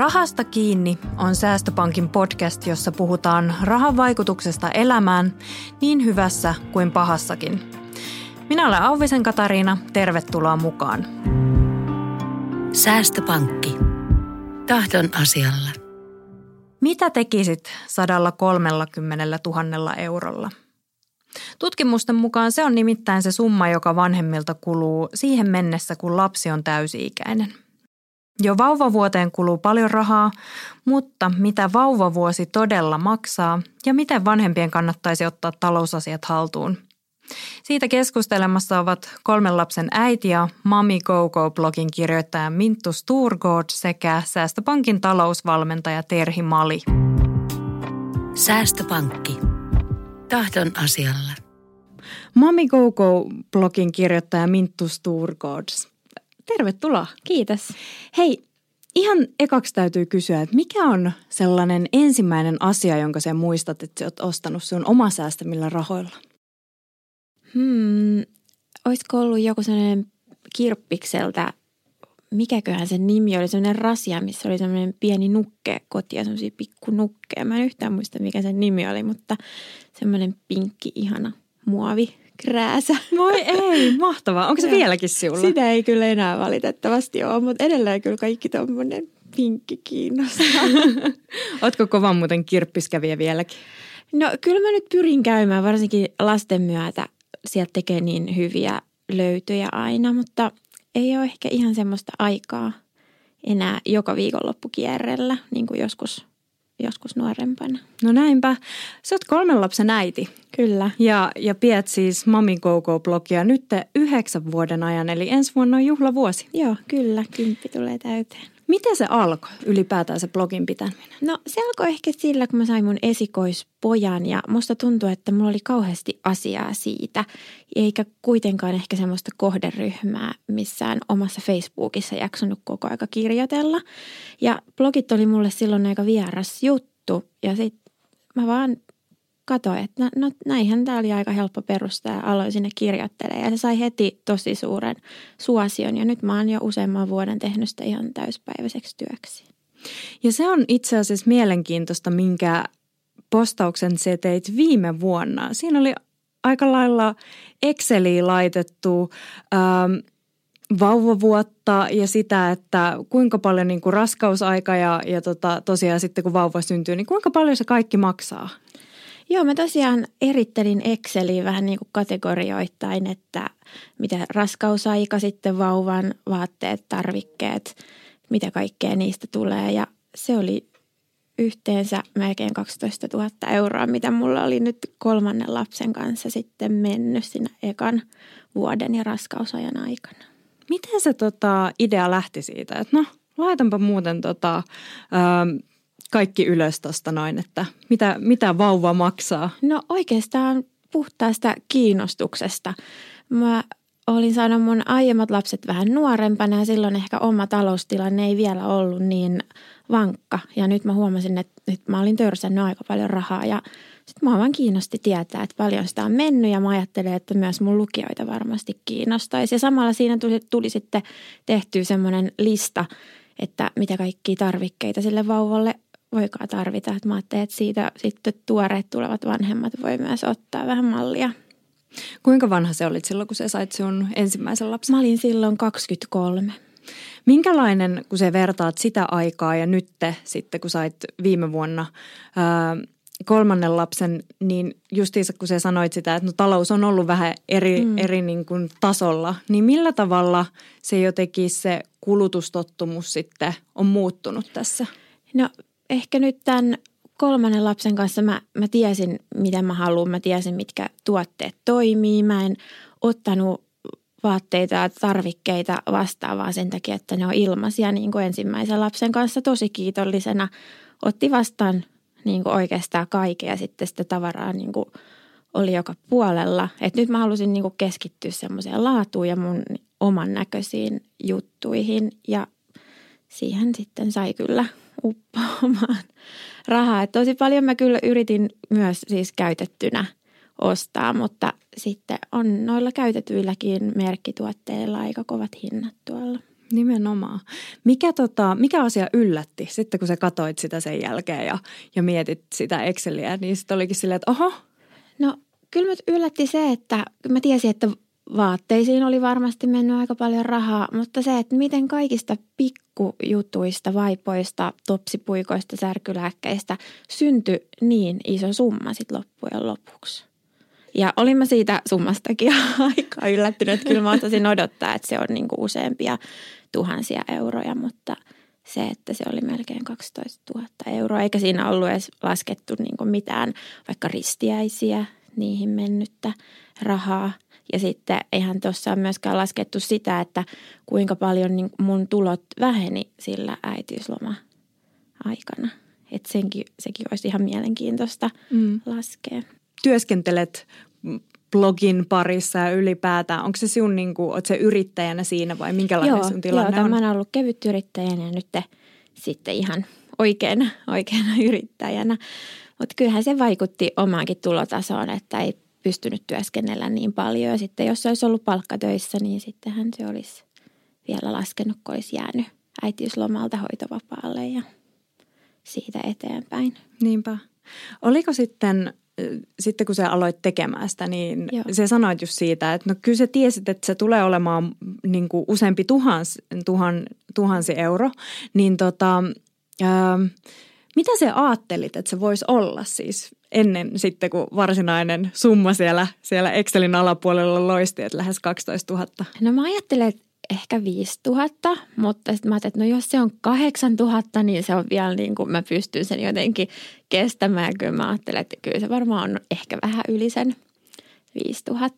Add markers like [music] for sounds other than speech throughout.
Rahasta kiinni on Säästöpankin podcast, jossa puhutaan rahan vaikutuksesta elämään niin hyvässä kuin pahassakin. Minä olen Auvisen Katariina, tervetuloa mukaan. Säästöpankki. Tahdon asialla. Mitä tekisit 130 000 eurolla? Tutkimusten mukaan se on nimittäin se summa, joka vanhemmilta kuluu siihen mennessä, kun lapsi on täysi-ikäinen – jo vauvavuoteen kuluu paljon rahaa, mutta mitä vauvavuosi todella maksaa ja miten vanhempien kannattaisi ottaa talousasiat haltuun? Siitä keskustelemassa ovat kolmen lapsen äiti ja Mami Go-Go-blogin kirjoittaja Minttu Sturgård sekä Säästöpankin talousvalmentaja Terhi Mali. Säästöpankki. Tahdon asialla. Mami Go-Go-blogin kirjoittaja Minttu Sturgård. Tervetuloa. Kiitos. Hei, ihan ekaksi täytyy kysyä, että mikä on sellainen ensimmäinen asia, jonka sä muistat, että sä oot ostanut sun oma säästämillä rahoilla? Hmm, olisiko ollut joku sellainen kirppikseltä, mikäköhän sen nimi oli, sellainen rasia, missä oli sellainen pieni nukke koti ja sellaisia pikkunukkeja. Mä en yhtään muista, mikä sen nimi oli, mutta semmoinen pinkki, ihana muovi krääsä. Voi ei, [laughs] mahtavaa. Onko se ja. vieläkin sinulla? Sitä ei kyllä enää valitettavasti ole, mutta edelleen kyllä kaikki tuommoinen pinkki kiinnostaa. [laughs] Oletko kovan muuten kirppiskäviä vieläkin? No kyllä mä nyt pyrin käymään, varsinkin lasten myötä. Sieltä tekee niin hyviä löytöjä aina, mutta ei ole ehkä ihan semmoista aikaa enää joka viikonloppukierrellä, niin kuin joskus joskus nuorempana. No näinpä. Sä oot kolmen lapsen äiti. Kyllä. Ja, ja piet siis Mami Go-Go-blogia nyt yhdeksän vuoden ajan, eli ensi vuonna on juhlavuosi. Joo, kyllä. Kymppi tulee täyteen. Miten se alkoi ylipäätään se blogin pitäminen? No se alkoi ehkä sillä, kun mä sain mun esikoispojan ja musta tuntui, että mulla oli kauheasti asiaa siitä. Eikä kuitenkaan ehkä semmoista kohderyhmää missään omassa Facebookissa jaksanut koko aika kirjoitella. Ja blogit oli mulle silloin aika vieras juttu ja sitten mä vaan katsoin, että no, no näinhän tämä oli aika helppo perustaa ja aloin sinne kirjoittelemaan. Ja se sai heti tosi suuren suosion ja nyt mä oon jo useamman vuoden tehnyt sitä ihan täyspäiväiseksi työksi. Ja se on itse asiassa mielenkiintoista, minkä postauksen se teit viime vuonna. Siinä oli aika lailla Exceliin laitettu ähm, vauvavuotta ja sitä, että kuinka paljon niin kuin raskausaika ja, ja tota, tosiaan sitten kun vauva syntyy, niin kuinka paljon se kaikki maksaa? Joo, mä tosiaan erittelin Exceliin vähän niin kuin kategorioittain, että mitä raskausaika, sitten vauvan vaatteet, tarvikkeet, mitä kaikkea niistä tulee. Ja se oli yhteensä melkein 12 000 euroa, mitä mulla oli nyt kolmannen lapsen kanssa sitten mennyt siinä ekan vuoden ja raskausajan aikana. Miten se tota, idea lähti siitä, että no laitanpa muuten tota, kaikki ylös tuosta noin, että mitä, mitä vauva maksaa? No oikeastaan puhtaasta kiinnostuksesta. Mä olin saanut mun aiemmat lapset vähän nuorempana ja silloin ehkä oma taloustilanne ei vielä ollut niin vankka. Ja nyt mä huomasin, että nyt mä olin törsännyt aika paljon rahaa ja sitten mua vaan kiinnosti tietää, että paljon sitä on mennyt ja mä ajattelen, että myös mun lukijoita varmasti kiinnostaisi. Ja samalla siinä tuli, tuli sitten tehtyä semmoinen lista, että mitä kaikkia tarvikkeita sille vauvalle voikaan tarvita. Että mä ajattelin, että siitä sitten tuoreet tulevat vanhemmat voi myös ottaa vähän mallia. Kuinka vanha se olit silloin, kun sä sait sun ensimmäisen lapsen? Mä olin silloin 23. Minkälainen, kun sä vertaat sitä aikaa ja nyt sitten, kun sait viime vuonna ää, kolmannen lapsen, niin justiinsa kun sä sanoit sitä, että no, talous on ollut vähän eri, mm. eri niin kuin tasolla, niin millä tavalla se jotenkin se kulutustottumus sitten on muuttunut tässä? No ehkä nyt tämän kolmannen lapsen kanssa mä, mä tiesin, mitä mä haluan. Mä tiesin, mitkä tuotteet toimii. Mä en ottanut vaatteita ja tarvikkeita vastaavaa sen takia, että ne on ilmaisia niin kuin ensimmäisen lapsen kanssa tosi kiitollisena. Otti vastaan niin kuin oikeastaan kaiken ja sitten sitä tavaraa niin kuin oli joka puolella. Et nyt mä halusin niin kuin keskittyä semmoiseen laatuun ja mun oman näköisiin juttuihin ja siihen sitten sai kyllä uppoamaan [laughs] rahaa. Et tosi paljon mä kyllä yritin myös siis käytettynä ostaa, mutta sitten on noilla käytetyilläkin merkkituotteilla aika kovat hinnat tuolla. Nimenomaan. Mikä, tota, mikä asia yllätti sitten, kun sä katoit sitä sen jälkeen ja, ja mietit sitä Exceliä, niin sitten olikin silleen, että oho. No kyllä yllätti se, että mä tiesin, että vaatteisiin oli varmasti mennyt aika paljon rahaa, mutta se, että miten kaikista pikkujutuista, vaipoista, topsipuikoista, särkylääkkeistä syntyi niin iso summa sitten loppujen lopuksi. Ja olin mä siitä summastakin [laughs] aika yllättynyt, kyllä mä osasin odottaa, että se on niin kuin useampia tuhansia euroja, mutta se, että se oli melkein 12 000 euroa, eikä siinä ollut edes laskettu niin kuin mitään vaikka ristiäisiä, niihin mennyttä rahaa. Ja sitten eihän tuossa myöskään laskettu sitä, että kuinka paljon niin mun tulot väheni sillä äitiysloma aikana. Että senkin, sekin olisi ihan mielenkiintoista mm. laskea. Työskentelet blogin parissa ja ylipäätään. Onko se sinun, niin kuin, se yrittäjänä siinä vai minkälainen joo, sun tilanne joo, on? Joo, ollut kevyt yrittäjänä ja nyt sitten ihan oikeana, [laughs] oikeana yrittäjänä. Mutta kyllähän se vaikutti omaankin tulotasoon, että ei pystynyt työskennellä niin paljon. Ja sitten jos olisi ollut palkkatöissä, niin sittenhän se olisi vielä laskenut, kun olisi jäänyt äitiyslomalta hoitovapaalle ja siitä eteenpäin. Niinpä. Oliko sitten, sitten kun sä aloit tekemään sitä, niin Joo. se sanoit just siitä, että no kyllä sä tiesit, että se tulee olemaan niin kuin useampi tuhans, tuhan, tuhansi euro, niin tota, ää, mitä sä ajattelit, että se voisi olla siis ennen sitten, kun varsinainen summa siellä, siellä Excelin alapuolella loisti, että lähes 12 000? No mä ajattelen, että ehkä 5 000, mutta sitten mä ajattelin, että no jos se on 8 000, niin se on vielä niin kuin mä pystyn sen jotenkin kestämään. Kyllä mä ajattelen, että kyllä se varmaan on ehkä vähän yli sen 5 000.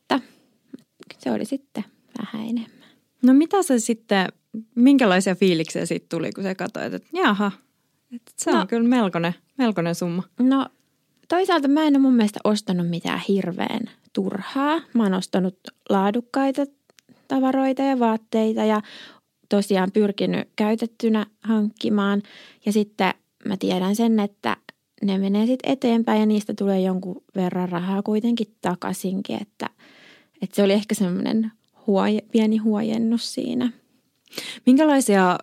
Se oli sitten vähän enemmän. No mitä se sitten, minkälaisia fiiliksiä siitä tuli, kun se katsoit, että jaha, että se no, on kyllä melkoinen, melkoinen summa. No toisaalta mä en ole mun mielestä ostanut mitään hirveän turhaa. Mä oon ostanut laadukkaita tavaroita ja vaatteita ja tosiaan pyrkinyt käytettynä hankkimaan. Ja sitten mä tiedän sen, että ne menee sitten eteenpäin ja niistä tulee jonkun verran rahaa kuitenkin takaisinkin, että, että se oli ehkä semmoinen huoje, pieni huojennus siinä. Minkälaisia,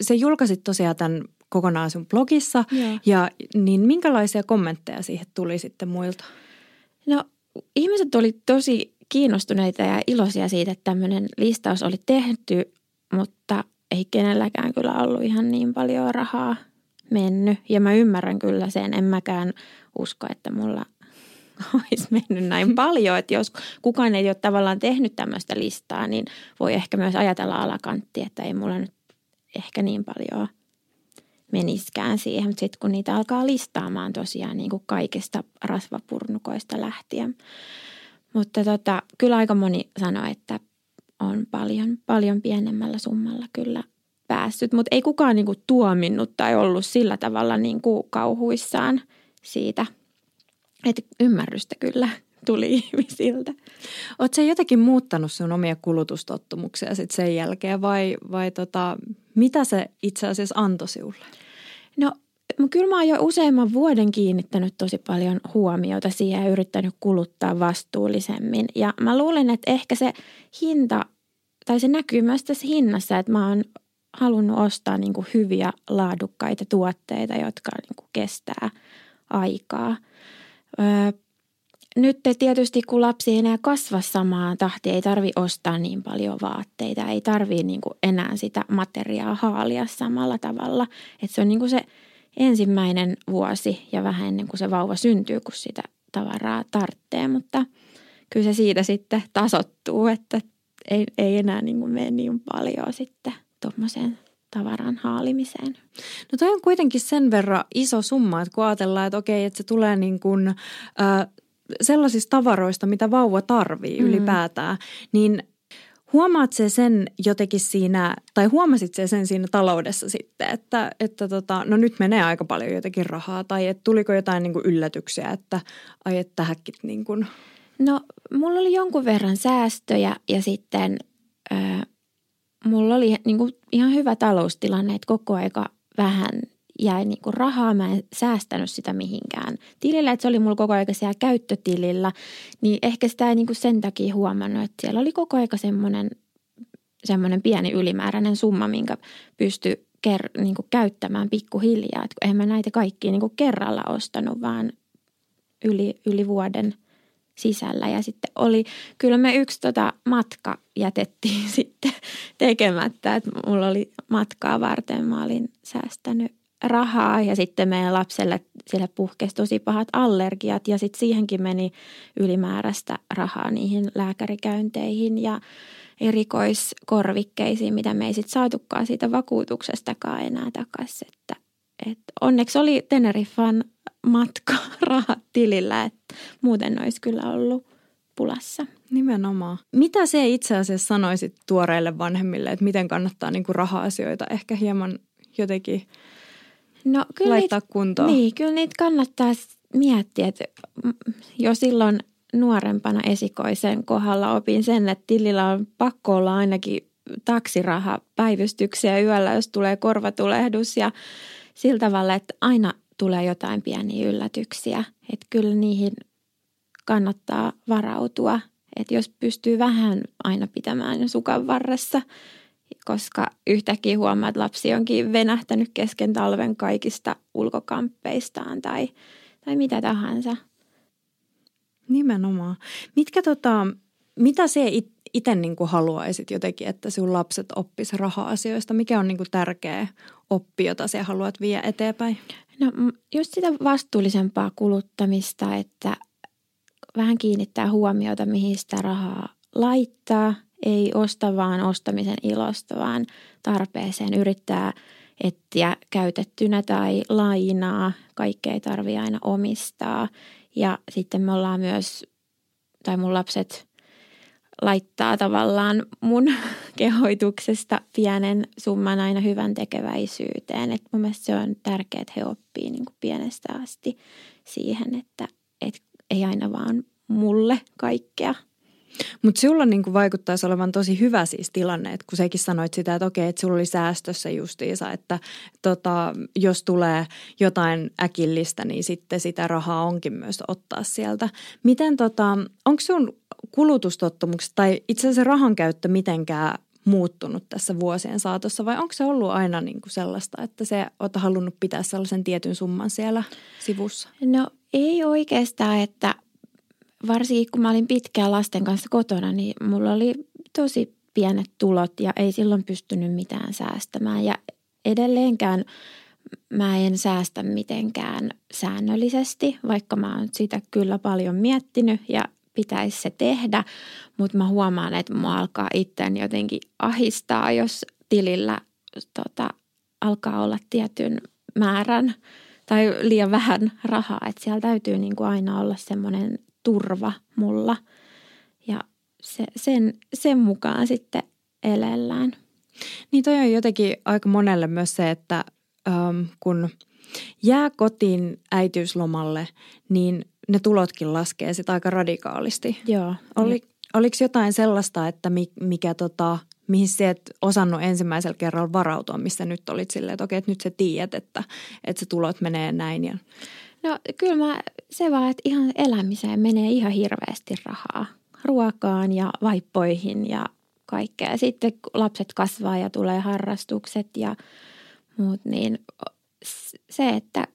se julkaisit tosiaan tämän kokonaan sun blogissa. Ja. ja niin minkälaisia kommentteja siihen tuli sitten muilta? No ihmiset oli tosi kiinnostuneita ja iloisia siitä, että tämmöinen listaus oli tehty, mutta ei kenelläkään kyllä ollut ihan niin paljon rahaa mennyt. Ja mä ymmärrän kyllä sen, en mäkään usko, että mulla [laughs] olisi mennyt näin paljon. Että jos kukaan ei ole tavallaan tehnyt tämmöistä listaa, niin voi ehkä myös ajatella alakantti, että ei mulla nyt ehkä niin paljon – meniskään siihen, mutta sitten kun niitä alkaa listaamaan tosiaan niin kuin kaikista rasvapurnukoista lähtien. Mutta tota, kyllä aika moni sanoi, että on paljon, paljon pienemmällä summalla kyllä päässyt, mutta ei kukaan niin kuin tuominnut tai ollut sillä tavalla niin kuin kauhuissaan siitä, että ymmärrystä kyllä tuli [laughs] ihmisiltä. Oletko jotenkin muuttanut sun omia kulutustottumuksia sit sen jälkeen vai, vai tota, mitä se itse asiassa antoi sinulle? No kyllä mä oon jo useamman vuoden kiinnittänyt tosi paljon huomiota siihen ja yrittänyt kuluttaa vastuullisemmin. Ja mä luulen, että ehkä se hinta, tai se näkyy myös tässä hinnassa, että mä oon halunnut ostaa niin kuin hyviä laadukkaita tuotteita, jotka niin kuin kestää aikaa. Öö, nyt tietysti kun lapsi ei enää kasva samaan tahtiin, ei tarvi ostaa niin paljon vaatteita, ei tarvi niin enää sitä materiaa haalia samalla tavalla. Että se on niin kuin se ensimmäinen vuosi ja vähän ennen kuin se vauva syntyy, kun sitä tavaraa tarvitsee, mutta kyllä se siitä sitten tasottuu, että ei, ei enää niin kuin mene niin paljon sitten tuommoiseen tavaran haalimiseen. No toi on kuitenkin sen verran iso summa, että kun ajatellaan, että okei, että se tulee niin kuin, äh, sellaisista tavaroista, mitä vauva tarvii mm. ylipäätään, niin huomaat se sen jotenkin siinä, tai huomasit se sen siinä taloudessa sitten, että, että tota, no nyt menee aika paljon jotenkin rahaa, tai että tuliko jotain niin kuin yllätyksiä, että ai että tähänkin niin kuin. No mulla oli jonkun verran säästöjä ja sitten ö, mulla oli niin kuin ihan hyvä taloustilanne, että koko aika vähän jäi niinku rahaa, mä en säästänyt sitä mihinkään tilillä, että se oli mulla koko ajan siellä käyttötilillä, niin ehkä sitä ei niinku sen takia huomannut, että siellä oli koko ajan semmoinen semmoinen pieni ylimääräinen summa, minkä pystyy ker- niin kuin käyttämään pikkuhiljaa. Että eihän mä näitä kaikkia niin kuin kerralla ostanut, vaan yli, yli vuoden sisällä. Ja sitten oli, kyllä me yksi tota matka jätettiin [laughs] sitten tekemättä, että mulla oli matkaa varten, mä olin säästänyt rahaa ja sitten meidän lapselle sille puhkesi tosi pahat allergiat ja sitten siihenkin meni ylimääräistä rahaa niihin lääkärikäynteihin ja erikoiskorvikkeisiin, mitä me ei sitten saatukaan siitä vakuutuksestakaan enää takaisin. Että, että onneksi oli Teneriffan matka [laughs] rahat tilillä, että muuten olisi kyllä ollut pulassa. Nimenomaan. Mitä se itse asiassa sanoisit tuoreille vanhemmille, että miten kannattaa niin kuin raha-asioita ehkä hieman jotenkin no, kyllä laittaa niitä, kuntoon? Niin, kyllä niitä kannattaa miettiä, että jo silloin nuorempana esikoisen kohdalla opin sen, että tilillä on pakko olla ainakin taksiraha päivystyksiä yöllä, jos tulee korvatulehdus ja sillä tavalla, että aina tulee jotain pieniä yllätyksiä. Että kyllä niihin kannattaa varautua, että jos pystyy vähän aina pitämään sukan varressa, koska yhtäkkiä huomaa, että lapsi onkin venähtänyt kesken talven kaikista ulkokamppeistaan tai, tai mitä tahansa. Nimenomaan. Mitkä tota, mitä se itse niin haluaisit jotenkin, että sun lapset oppis raha-asioista? Mikä on niin kuin tärkeä oppi, jota sä haluat viedä eteenpäin? No just sitä vastuullisempaa kuluttamista, että vähän kiinnittää huomiota, mihin sitä rahaa laittaa. Ei osta vaan ostamisen ilosta, vaan tarpeeseen yrittää etsiä käytettynä tai lainaa. Kaikkea ei tarvitse aina omistaa. Ja sitten me ollaan myös, tai mun lapset laittaa tavallaan mun [laughs] kehoituksesta pienen summan aina hyvän tekeväisyyteen. Et mun mielestä se on tärkeää, että he oppii niin kuin pienestä asti siihen, että et ei aina vaan mulle kaikkea. Mutta sulla niin vaikuttaisi olevan tosi hyvä siis tilanne, että kun sekin sanoit sitä, että okei, että sulla oli säästössä justiinsa, että tota, jos tulee jotain äkillistä, niin sitten sitä rahaa onkin myös ottaa sieltä. Miten tota, onko sun kulutustottumukset tai itse asiassa rahan käyttö mitenkään muuttunut tässä vuosien saatossa vai onko se ollut aina niin kuin sellaista, että se olet halunnut pitää sellaisen tietyn summan siellä sivussa? No ei oikeastaan, että varsinkin kun mä olin pitkään lasten kanssa kotona, niin mulla oli tosi pienet tulot ja ei silloin pystynyt mitään säästämään. Ja edelleenkään mä en säästä mitenkään säännöllisesti, vaikka mä oon sitä kyllä paljon miettinyt ja pitäisi se tehdä, mutta mä huomaan, että mua alkaa itten jotenkin ahistaa, jos tilillä tota, alkaa olla tietyn määrän tai liian vähän rahaa, että siellä täytyy niin kuin aina olla semmoinen turva mulla ja se, sen, sen mukaan sitten elellään. Niin toi on jotenkin aika monelle myös se, että ähm, kun jää kotiin äitiyslomalle, niin ne tulotkin laskee sitä aika radikaalisti. Joo. Oli, oliko jotain sellaista, että mikä tota, mihin sä et osannut ensimmäisellä kerralla varautua, missä nyt olit silleen, että okei, että nyt sä tiedät, että, että se tulot menee näin. Ja... No kyllä mä, se vaan, että ihan elämiseen menee ihan hirveästi rahaa. Ruokaan ja vaippoihin ja kaikkea. Sitten kun lapset kasvaa ja tulee harrastukset ja muut, niin se, että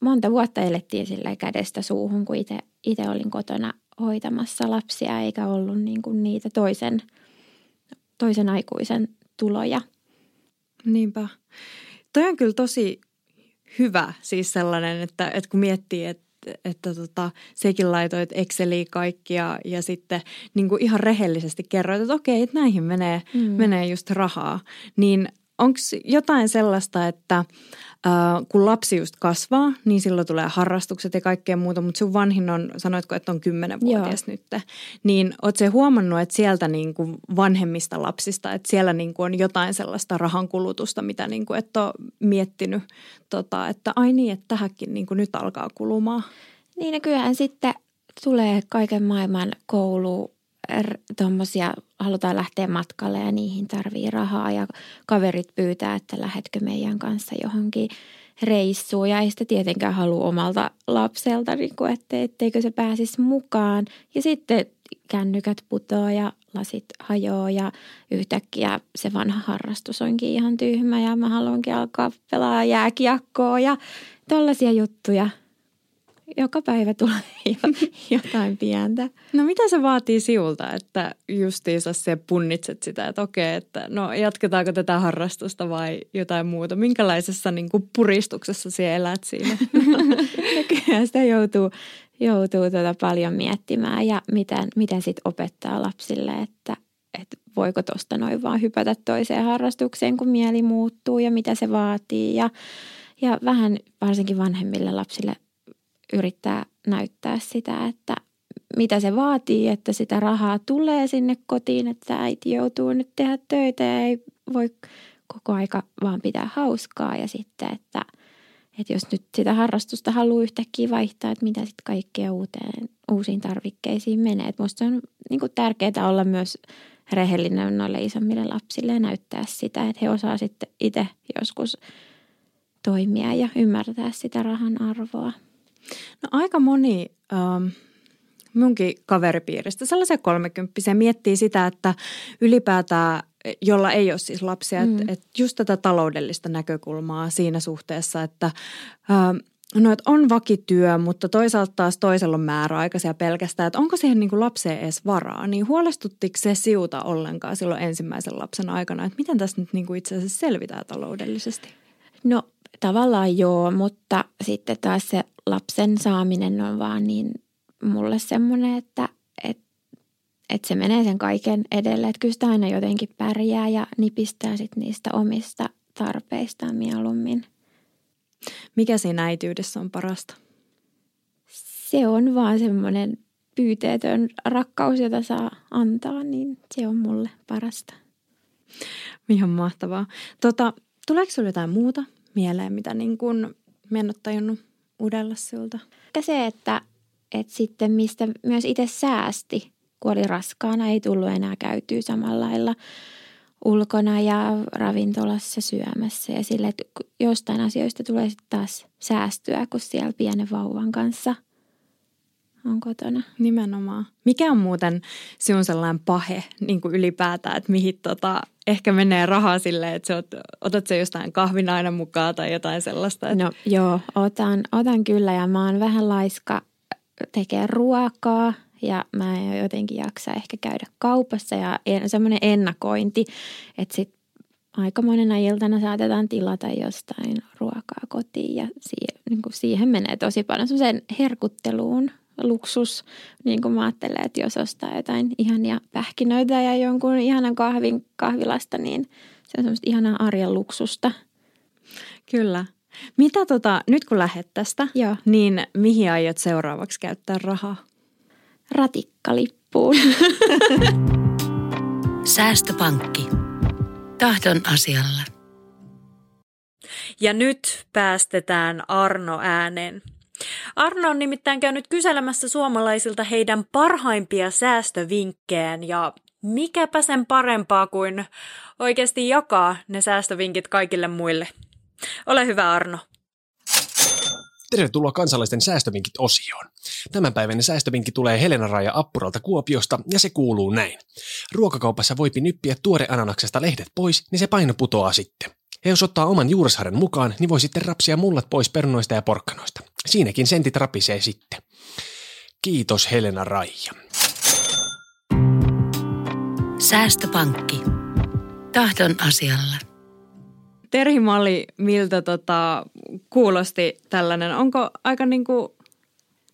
monta vuotta elettiin sille kädestä suuhun, kun itse olin kotona hoitamassa lapsia, eikä ollut niin kuin niitä toisen, toisen aikuisen tuloja. Niinpä. Toi on kyllä tosi hyvä siis sellainen, että, että kun miettii, että että tota, sekin laitoit Exceliin kaikki ja, ja sitten niin kuin ihan rehellisesti kerroit, että okei, että näihin menee, mm. menee just rahaa. Niin onko jotain sellaista, että Äh, kun lapsi just kasvaa, niin silloin tulee harrastukset ja kaikkea muuta, mutta sun vanhin on, sanoitko, että on kymmenenvuotias nyt, niin oot se huomannut, että sieltä niin kuin vanhemmista lapsista, että siellä niin kuin on jotain sellaista rahankulutusta, mitä niin kuin et ole miettinyt, tota, että ai niin, että tähänkin niin kuin nyt alkaa kulumaan. Niin ja kyllähän sitten tulee kaiken maailman koulu tuommoisia, halutaan lähteä matkalle ja niihin tarvii rahaa. Ja kaverit pyytää, että lähetkö meidän kanssa johonkin reissuun. Ja ei sitä tietenkään halua omalta lapselta, niin kuin, että etteikö se pääsisi mukaan. Ja sitten kännykät putoaa ja lasit hajoaa ja yhtäkkiä se vanha harrastus onkin ihan tyhmä ja mä haluankin alkaa pelaa jääkiekkoa ja tollaisia juttuja – joka päivä tulee [laughs] jotain pientä. No mitä se vaatii siulta, että justiinsa se punnitset sitä, että okei, että no jatketaanko tätä harrastusta vai jotain muuta? Minkälaisessa niin kuin puristuksessa sinä elät siinä? [laughs] Kyllä sitä joutuu, joutuu tuota paljon miettimään ja miten, miten sitten opettaa lapsille, että, että voiko tuosta noin vaan hypätä toiseen harrastukseen, kun mieli muuttuu ja mitä se vaatii ja, ja vähän varsinkin vanhemmille lapsille yrittää näyttää sitä, että mitä se vaatii, että sitä rahaa tulee sinne kotiin, että äiti joutuu nyt tehdä töitä ja ei voi koko aika vaan pitää hauskaa ja sitten, että, että jos nyt sitä harrastusta haluaa yhtäkkiä vaihtaa, että mitä sitten kaikkea uuteen, uusiin tarvikkeisiin menee. Että musta on niin tärkeää olla myös rehellinen noille isommille lapsille ja näyttää sitä, että he osaa sitten itse joskus toimia ja ymmärtää sitä rahan arvoa. No aika moni ähm, munkin kaveripiiristä, sellaisia kolmekymppisiä, miettii sitä, että ylipäätään, jolla ei ole siis lapsia, mm. että, että just tätä taloudellista näkökulmaa siinä suhteessa, että ähm, No, että on vakityö, mutta toisaalta taas toisella on määräaikaisia pelkästään, että onko siihen niin kuin lapseen edes varaa. Niin huolestuttiko se siuta ollenkaan silloin ensimmäisen lapsen aikana, että miten tässä nyt niin kuin itse asiassa selvitään taloudellisesti? No tavallaan joo, mutta sitten taas se lapsen saaminen on vaan niin mulle semmoinen, että, että, että se menee sen kaiken edelle. Että kyllä sitä aina jotenkin pärjää ja nipistää sit niistä omista tarpeistaan mieluummin. Mikä siinä äityydessä on parasta? Se on vaan semmoinen pyyteetön rakkaus, jota saa antaa, niin se on mulle parasta. Ihan mahtavaa. Tota, tuleeko sinulle jotain muuta mieleen, mitä niin kuin en ole tajunnut udella sinulta? Se, että, että sitten mistä myös itse säästi, kun oli raskaana, ei tullut enää käytyä samalla lailla ulkona ja ravintolassa syömässä. Ja sille, että jostain asioista tulee sitten taas säästyä, kun siellä pienen vauvan kanssa – on kotona. Nimenomaan. Mikä on muuten sinun sellainen pahe niin kuin ylipäätään, että mihin tota, ehkä menee rahaa silleen, että oot, otat se jostain kahvin aina mukaan tai jotain sellaista? Että... No joo, otan, otan kyllä ja mä oon vähän laiska tekee ruokaa ja mä en jotenkin jaksa ehkä käydä kaupassa ja en, semmoinen ennakointi, että sit aika monena iltana saatetaan tilata jostain ruokaa kotiin ja siihen, niin kuin siihen menee tosi paljon semmoiseen herkutteluun luksus, niin kuin mä ajattelen, että jos ostaa jotain ihania pähkinöitä ja jonkun ihanan kahvin kahvilasta, niin se on semmoista ihanaa arjen luksusta. Kyllä. Mitä tota, nyt kun lähdet tästä, Joo. niin mihin aiot seuraavaksi käyttää rahaa? Ratikkalippuun. [laughs] Säästöpankki. Tahdon asialla. Ja nyt päästetään Arno ääneen. Arno on nimittäin käynyt kyselemässä suomalaisilta heidän parhaimpia säästövinkkejään ja mikäpä sen parempaa kuin oikeasti jakaa ne säästövinkit kaikille muille. Ole hyvä Arno. Tervetuloa kansalaisten säästövinkit-osioon. Tämänpäiväinen säästövinkki tulee Helena Raja Appuralta Kuopiosta ja se kuuluu näin. Ruokakaupassa voipi nyppiä tuore ananaksesta lehdet pois, niin se paino putoaa sitten. Ja jos ottaa oman juuresharjan mukaan, niin voi sitten rapsia mullat pois perunoista ja porkkanoista. Siinäkin sentit rapisee sitten. Kiitos Helena Raija. Säästöpankki. Tahdon asialla. Terhi Mali, miltä tota, kuulosti tällainen? Onko aika niin, kuin,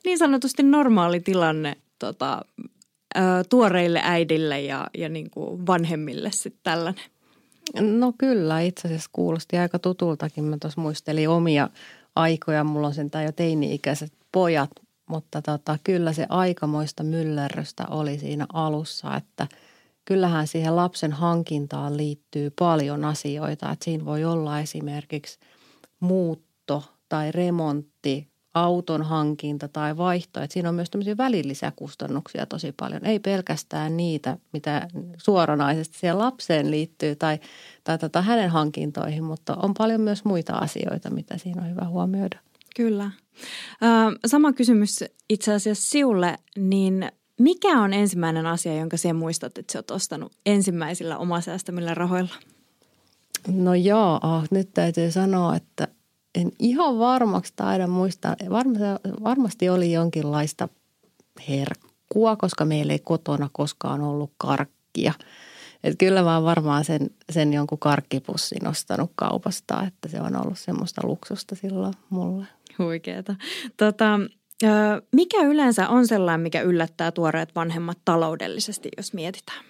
niin sanotusti normaali tilanne tota, ä, tuoreille äidille ja, ja niin kuin vanhemmille sitten tällainen? No kyllä, itse asiassa kuulosti aika tutultakin. Mä tuossa muistelin omia aikoja. Mulla on sentään jo teini-ikäiset pojat, mutta tota, kyllä se aikamoista myllerrystä oli siinä alussa, että kyllähän siihen lapsen hankintaan liittyy paljon asioita. Että siinä voi olla esimerkiksi muutto tai remontti auton hankinta tai vaihto. Että siinä on myös tämmöisiä välillisiä kustannuksia tosi paljon. Ei pelkästään niitä, mitä suoranaisesti siihen lapseen liittyy tai, tai tota hänen hankintoihin, mutta on paljon myös muita asioita, mitä siinä on hyvä huomioida. Kyllä. Sama kysymys itse asiassa siulle, niin mikä on ensimmäinen asia, jonka sinä muistat, että sä oot ostanut ensimmäisillä omasäästämillä rahoilla? No joo, nyt täytyy sanoa, että en ihan varmaksi taida muistaa. Varmasti, varmasti oli jonkinlaista herkkua, koska meillä ei kotona koskaan ollut karkkia. Et kyllä mä oon varmaan sen, sen jonkun karkkipussin ostanut kaupasta, että se on ollut semmoista luksusta silloin mulle. Huikeeta. Tota, mikä yleensä on sellainen, mikä yllättää tuoreet vanhemmat taloudellisesti, jos mietitään?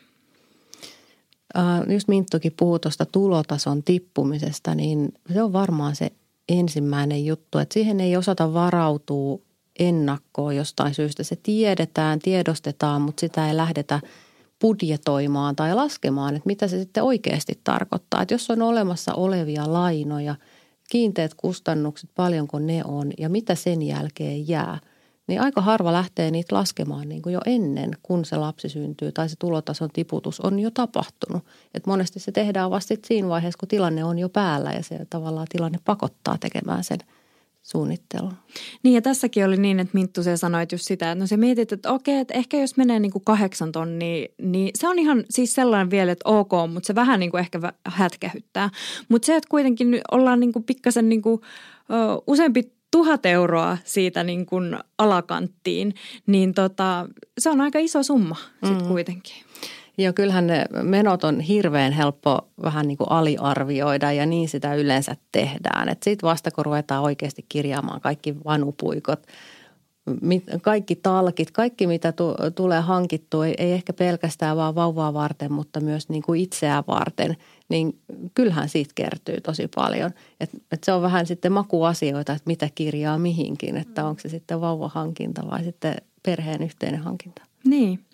Just Minttukin puhuu tuosta tulotason tippumisesta, niin se on varmaan se ensimmäinen juttu, että siihen ei osata varautua ennakkoon jostain syystä. Se tiedetään, tiedostetaan, mutta sitä ei lähdetä budjetoimaan tai laskemaan, että mitä se sitten oikeasti tarkoittaa. Että jos on olemassa olevia lainoja, kiinteät kustannukset, paljonko ne on ja mitä sen jälkeen jää, niin aika harva lähtee niitä laskemaan niin kuin jo ennen, kun se lapsi syntyy tai se tulotason tiputus on jo tapahtunut. Et monesti se tehdään vasta siinä vaiheessa, kun tilanne on jo päällä ja se tavallaan tilanne pakottaa tekemään sen suunnittelun. Niin ja tässäkin oli niin, että Minttu se sanoi just sitä, että no se mietit, että okei, että ehkä jos menee niin kuin kahdeksan tonnia, niin se on ihan siis sellainen vielä, että ok, mutta se vähän niin kuin ehkä hätkähyttää. Mutta se, että kuitenkin ollaan niin kuin pikkasen niin kuin, ö, useampi tuhat euroa siitä niin kuin alakanttiin, niin tota, se on aika iso summa sitten mm. kuitenkin. Joo, kyllähän ne menot on hirveän helppo vähän niin kuin aliarvioida ja niin sitä yleensä tehdään. Sitten vasta kun ruvetaan oikeasti kirjaamaan kaikki vanupuikot, kaikki talkit, kaikki mitä tulee hankittua, ei, ei ehkä pelkästään vaan vauvaa varten, mutta myös niin kuin itseään varten, niin kyllähän siitä kertyy tosi paljon. Et, et se on vähän sitten makuasioita, että mitä kirjaa mihinkin, että onko se sitten vauvahankinta vai sitten perheen yhteinen hankinta. Niin.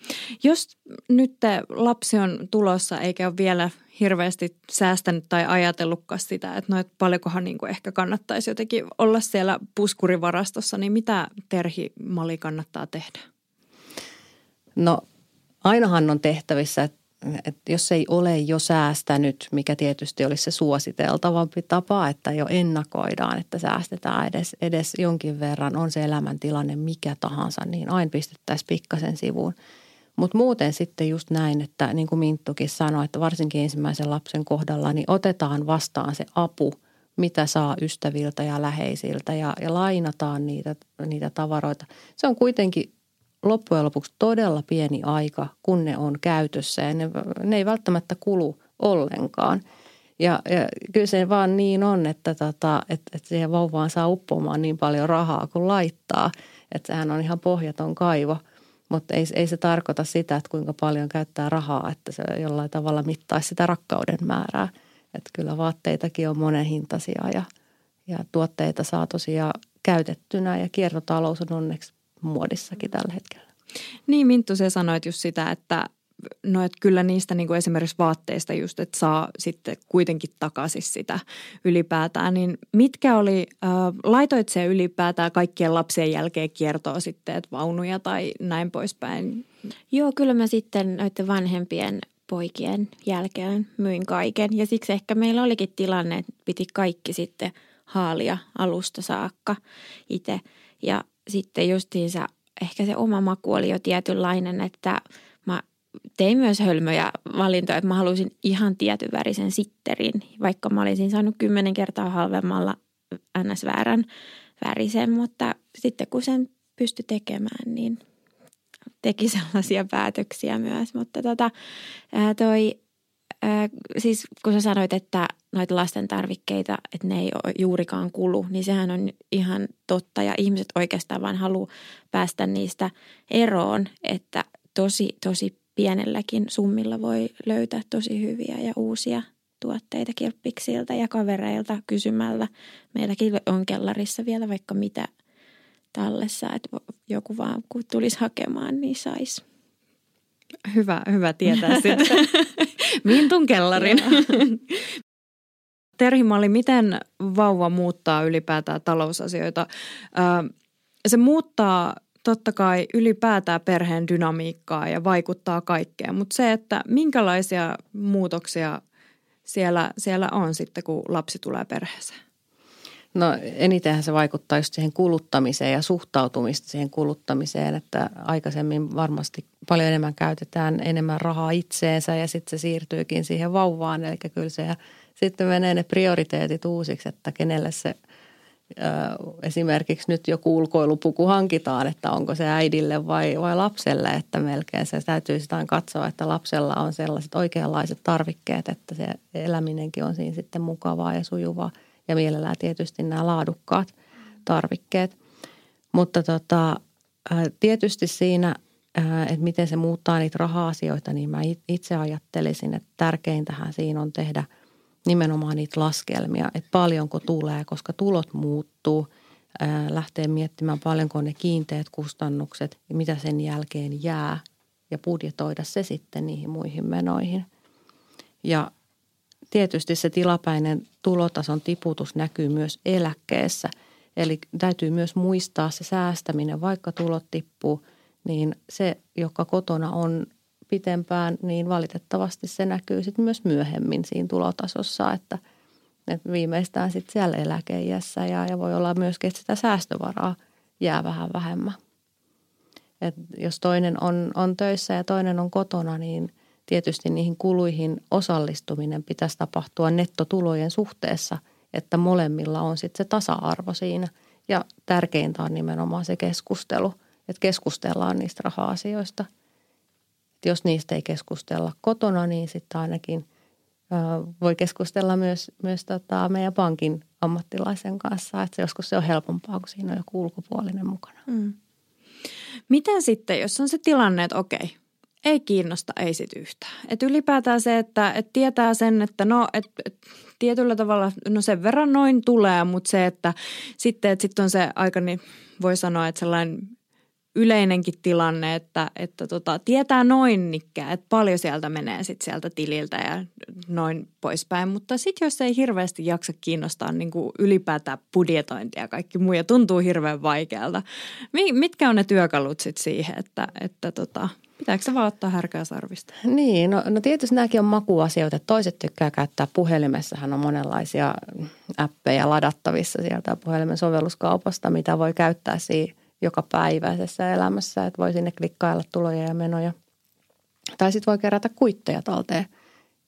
Jos nyt lapsi on tulossa eikä ole vielä hirveästi säästänyt tai ajatellutkaan sitä, että no, että paljonkohan niin kuin ehkä kannattaisi jotenkin olla siellä puskurivarastossa, niin mitä Terhi Mali kannattaa tehdä? No ainahan on tehtävissä, että että jos ei ole jo säästänyt, mikä tietysti olisi se suositeltavampi tapa, että jo ennakoidaan, että säästetään edes, edes jonkin verran, on se elämäntilanne mikä tahansa, niin aina pistettäisiin pikkasen sivuun. Mutta muuten sitten just näin, että niin kuin Minttukin sanoi, että varsinkin ensimmäisen lapsen kohdalla, niin otetaan vastaan se apu, mitä saa ystäviltä ja läheisiltä ja, ja lainataan niitä, niitä tavaroita. Se on kuitenkin loppujen lopuksi todella pieni aika, kun ne on käytössä ja ne, ne ei välttämättä kulu ollenkaan. Ja, ja kyllä se vaan niin on, että, tota, että, että siihen vauvaan saa uppoamaan niin paljon rahaa kuin laittaa. Että sehän on ihan pohjaton kaivo, mutta ei, ei se tarkoita sitä, että kuinka paljon käyttää rahaa, että se jollain tavalla mittaisi sitä rakkauden määrää. Että kyllä vaatteitakin on monen hintaisia ja, ja tuotteita saa tosiaan käytettynä ja kiertotalous on onneksi muodissakin tällä hetkellä. Niin Minttu, se sanoit just sitä, että no että kyllä niistä niin kuin esimerkiksi vaatteista just, että saa sitten kuitenkin takaisin sitä ylipäätään, niin mitkä oli, äh, laitoit se ylipäätään kaikkien lapsien jälkeen kiertoa sitten, että vaunuja tai näin poispäin? Joo, kyllä mä sitten noiden vanhempien poikien jälkeen myin kaiken. Ja siksi ehkä meillä olikin tilanne, että piti kaikki sitten haalia alusta saakka itse. Ja sitten justiinsa ehkä se oma maku oli jo tietynlainen, että tein myös hölmöjä valintoja, että mä halusin ihan tietyn värisen sitterin, vaikka mä olisin saanut kymmenen kertaa halvemmalla ns. väärän värisen, mutta sitten kun sen pystyi tekemään, niin teki sellaisia päätöksiä myös, mutta tota, toi siis kun sä sanoit, että noita lasten tarvikkeita, että ne ei ole juurikaan kulu, niin sehän on ihan totta. Ja ihmiset oikeastaan vain haluaa päästä niistä eroon, että tosi, tosi pienelläkin summilla voi löytää tosi hyviä ja uusia tuotteita kirppiksiltä ja kavereilta kysymällä. Meilläkin on kellarissa vielä vaikka mitä tallessa, että joku vaan kun tulisi hakemaan, niin saisi. Hyvä, hyvä tietää [laughs] sitten. Mintun kellarin. Terhimalli, miten vauva muuttaa ylipäätään talousasioita? Se muuttaa totta kai ylipäätään perheen dynamiikkaa ja vaikuttaa kaikkeen, mutta se, että minkälaisia muutoksia siellä, siellä on sitten, kun lapsi tulee perheeseen? No enitenhän se vaikuttaa just siihen kuluttamiseen ja suhtautumista siihen kuluttamiseen, että aikaisemmin varmasti paljon enemmän käytetään enemmän rahaa itseensä ja sitten se siirtyykin siihen vauvaan. Eli kyllä se sitten menee ne prioriteetit uusiksi, että kenelle se esimerkiksi nyt joku ulkoilupuku hankitaan, että onko se äidille vai, vai lapselle, että melkein se täytyy sitä katsoa, että lapsella on sellaiset oikeanlaiset tarvikkeet, että se eläminenkin on siinä sitten mukavaa ja sujuvaa ja mielellään tietysti nämä laadukkaat tarvikkeet. Mutta tota, tietysti siinä, että miten se muuttaa niitä raha-asioita, niin mä itse ajattelisin, että tärkeintähän siinä on tehdä – nimenomaan niitä laskelmia, että paljonko tulee, koska tulot muuttuu, lähtee miettimään paljonko ne kiinteät kustannukset ja mitä sen jälkeen jää ja budjetoida se sitten niihin muihin menoihin. Ja tietysti se tilapäinen tulotason tiputus näkyy myös eläkkeessä. Eli täytyy myös muistaa se säästäminen, vaikka tulot tippuu, niin se, joka kotona on pitempään, niin valitettavasti se näkyy sitten myös myöhemmin siinä tulotasossa, että, että viimeistään sitten siellä eläkeijässä ja, ja voi olla myöskin, että sitä säästövaraa jää vähän vähemmän. Et jos toinen on, on töissä ja toinen on kotona, niin tietysti niihin kuluihin osallistuminen pitäisi tapahtua nettotulojen suhteessa, että molemmilla on sitten se tasa-arvo siinä. Ja tärkeintä on nimenomaan se keskustelu, että keskustellaan niistä raha-asioista – että jos niistä ei keskustella kotona, niin sitten ainakin voi keskustella myös, myös tota meidän pankin ammattilaisen kanssa. Että joskus se on helpompaa, kun siinä on joku ulkopuolinen mukana. Mm. Miten sitten, jos on se tilanne, että okei, ei kiinnosta, ei sit yhtään. Et ylipäätään se, että et tietää sen, että no, et, et, tietyllä tavalla, no sen verran noin tulee, mutta se, että sitten että sit on se aika, niin voi sanoa, että sellainen yleinenkin tilanne, että, että tota, tietää noin nikkää, että paljon sieltä menee sit sieltä tililtä ja noin poispäin. Mutta sitten jos ei hirveästi jaksa kiinnostaa niin ylipäätään budjetointia ja kaikki muu ja tuntuu hirveän vaikealta. Mitkä on ne työkalut sitten siihen, että, että tota, Pitääkö se vaan ottaa härkää sarvista? Niin, no, no tietysti nämäkin on makuasioita. Toiset tykkää käyttää puhelimessahan on monenlaisia appeja ladattavissa sieltä puhelimen sovelluskaupasta, mitä voi käyttää siinä joka päiväisessä elämässä, että voi sinne klikkailla tuloja ja menoja. Tai sitten voi kerätä kuitteja talteen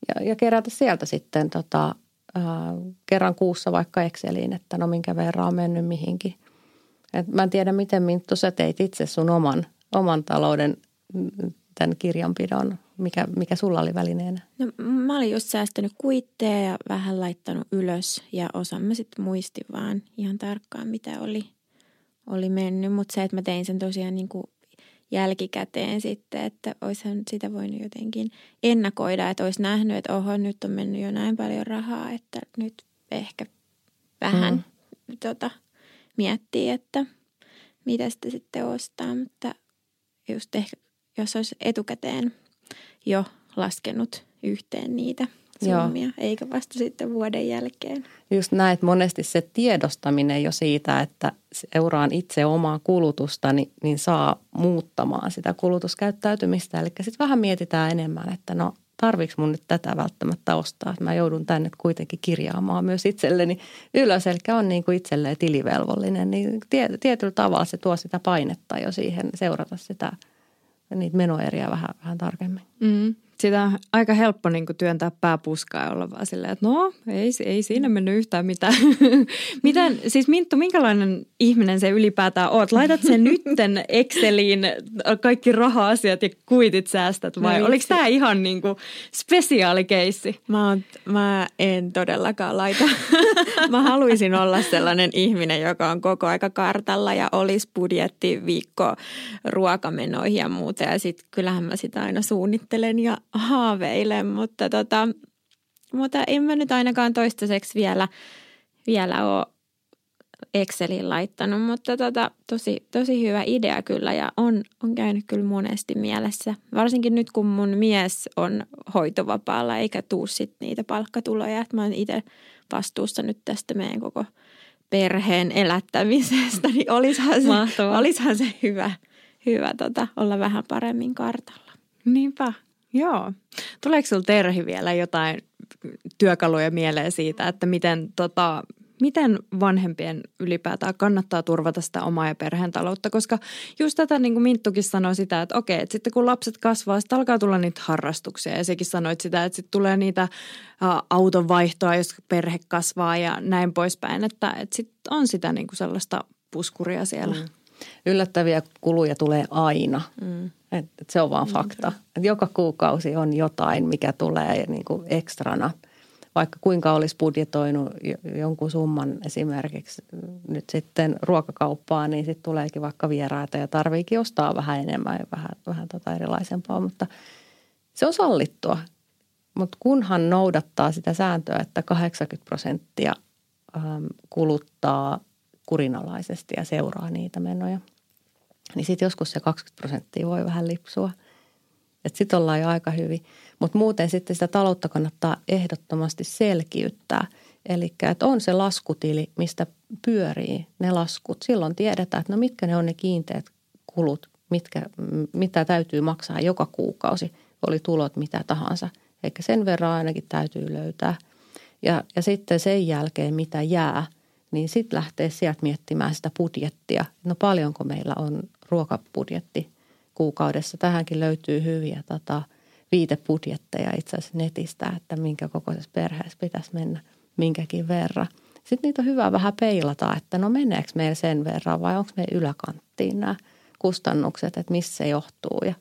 ja, ja kerätä sieltä sitten tota, ää, kerran kuussa vaikka Exceliin, että no minkä verran on mennyt mihinkin. Et mä en tiedä, miten Minttu sä teit itse sun oman, oman talouden tämän kirjanpidon, mikä, mikä sulla oli välineenä? No, mä olin just säästänyt kuitteja ja vähän laittanut ylös ja osa mä sitten muistin vaan ihan tarkkaan, mitä oli – oli mennyt, mutta se, että mä tein sen tosiaan niin kuin jälkikäteen sitten, että olisihan sitä voinut jotenkin ennakoida, että olisi nähnyt, että oho, nyt on mennyt jo näin paljon rahaa, että nyt ehkä vähän mm. tota, miettii, että mitä sitä sitten ostaa, mutta just ehkä, jos olisi etukäteen jo laskenut yhteen niitä – summia, Joo. eikä vasta sitten vuoden jälkeen. Just näet monesti se tiedostaminen jo siitä, että seuraan itse omaa kulutusta, niin, niin saa muuttamaan sitä kulutuskäyttäytymistä. Eli sitten vähän mietitään enemmän, että no tarviiko mun nyt tätä välttämättä ostaa. Että mä joudun tänne kuitenkin kirjaamaan myös itselleni ylös, eli on niin kuin itselleen tilivelvollinen. Niin tietyllä tavalla se tuo sitä painetta jo siihen seurata sitä niitä menoeriä vähän, vähän tarkemmin. Mm sitä on aika helppo niin kuin työntää pääpuskaa ja olla vaan silleen, että no ei, ei siinä mennyt yhtään mitään. [laughs] Miten, siis Minttu, minkälainen ihminen se ylipäätään oot? Laitat sen [laughs] nytten Exceliin kaikki raha-asiat ja kuitit säästät vai no, oliko tämä ihan niin kuin spesiaalikeissi? Mä, oon, mä en todellakaan laita. [laughs] mä haluaisin olla sellainen ihminen, joka on koko aika kartalla ja olisi budjetti viikko ruokamenoihin ja muuta. Ja sitten kyllähän mä sitä aina suunnittelen ja haaveilen, mutta, tota, mutta en mä nyt ainakaan toistaiseksi vielä, vielä ole Excelin laittanut, mutta tota, tosi, tosi hyvä idea kyllä ja on, on käynyt kyllä monesti mielessä. Varsinkin nyt kun mun mies on hoitovapaalla eikä tuu sit niitä palkkatuloja, että mä oon itse vastuussa nyt tästä meidän koko perheen elättämisestä, [laughs] niin olisihan se, olisihan se hyvä, hyvä tota, olla vähän paremmin kartalla. Niinpä. Joo. Tuleeko sinulla Terhi vielä jotain työkaluja mieleen siitä, että miten, tota, miten vanhempien ylipäätään kannattaa turvata sitä omaa ja perheen taloutta, koska just tätä niin kuin Minttukin sanoi sitä, että okei, että sitten kun lapset kasvaa, sitten alkaa tulla niitä harrastuksia ja sekin sanoit sitä, että sitten tulee niitä auton vaihtoa, jos perhe kasvaa ja näin poispäin, että, että sitten on sitä niin kuin sellaista puskuria siellä. Mm. Yllättäviä kuluja tulee aina. Mm. Et, et se on vaan fakta. Et joka kuukausi on jotain, mikä tulee niin kuin ekstrana – vaikka kuinka olisi budjetoinut jonkun summan esimerkiksi nyt sitten ruokakauppaan, niin sitten tuleekin vaikka vieraita ja tarviikin ostaa vähän enemmän ja vähän, vähän tota erilaisempaa, mutta se on sallittua. Mutta kunhan noudattaa sitä sääntöä, että 80 prosenttia kuluttaa kurinalaisesti ja seuraa niitä menoja, niin sitten joskus se 20 prosenttia voi vähän lipsua. Että sitten ollaan jo aika hyvin. Mutta muuten sitten sitä taloutta kannattaa ehdottomasti selkiyttää. Eli että on se laskutili, mistä pyörii ne laskut. Silloin tiedetään, että no mitkä ne on ne kiinteät kulut, mitkä, mitä täytyy maksaa joka kuukausi, oli tulot mitä tahansa. Eikä sen verran ainakin täytyy löytää. Ja, ja sitten sen jälkeen, mitä jää, niin sitten lähtee sieltä miettimään sitä budjettia. No paljonko meillä on ruokabudjetti kuukaudessa. Tähänkin löytyy hyviä tota, – viitebudjetteja itse asiassa netistä, että minkä kokoisessa perheessä pitäisi mennä minkäkin verran. Sitten niitä on hyvä vähän peilata, että no meneekö meillä sen verran vai onko meillä yläkanttiin nämä kustannukset, että missä se johtuu ja,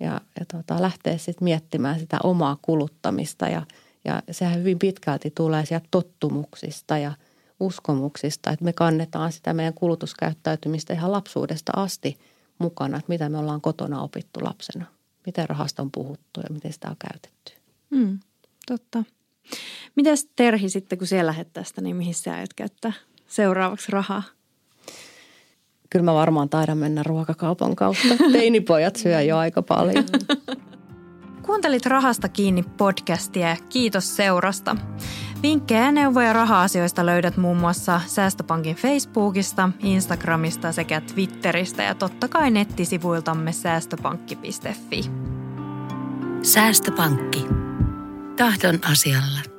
ja, ja tota, lähtee sitten miettimään sitä omaa kuluttamista ja, ja sehän hyvin pitkälti tulee sieltä tottumuksista ja uskomuksista, että me kannetaan sitä meidän kulutuskäyttäytymistä ihan lapsuudesta asti mukana, että mitä me ollaan kotona opittu lapsena miten rahasta on puhuttu ja miten sitä on käytetty. Mm, totta. Mitäs Terhi sitten, kun siellä lähdet tästä, niin mihin sä aiot käyttää seuraavaksi rahaa? Kyllä mä varmaan taidan mennä ruokakaupan kautta. [laughs] Teinipojat syö jo aika paljon. [laughs] Kuuntelit Rahasta kiinni podcastia kiitos seurasta. Vinkkejä ja neuvoja raha-asioista löydät muun muassa Säästöpankin Facebookista, Instagramista sekä Twitteristä ja totta kai nettisivuiltamme säästöpankki.fi. Säästöpankki. Tahdon asialla.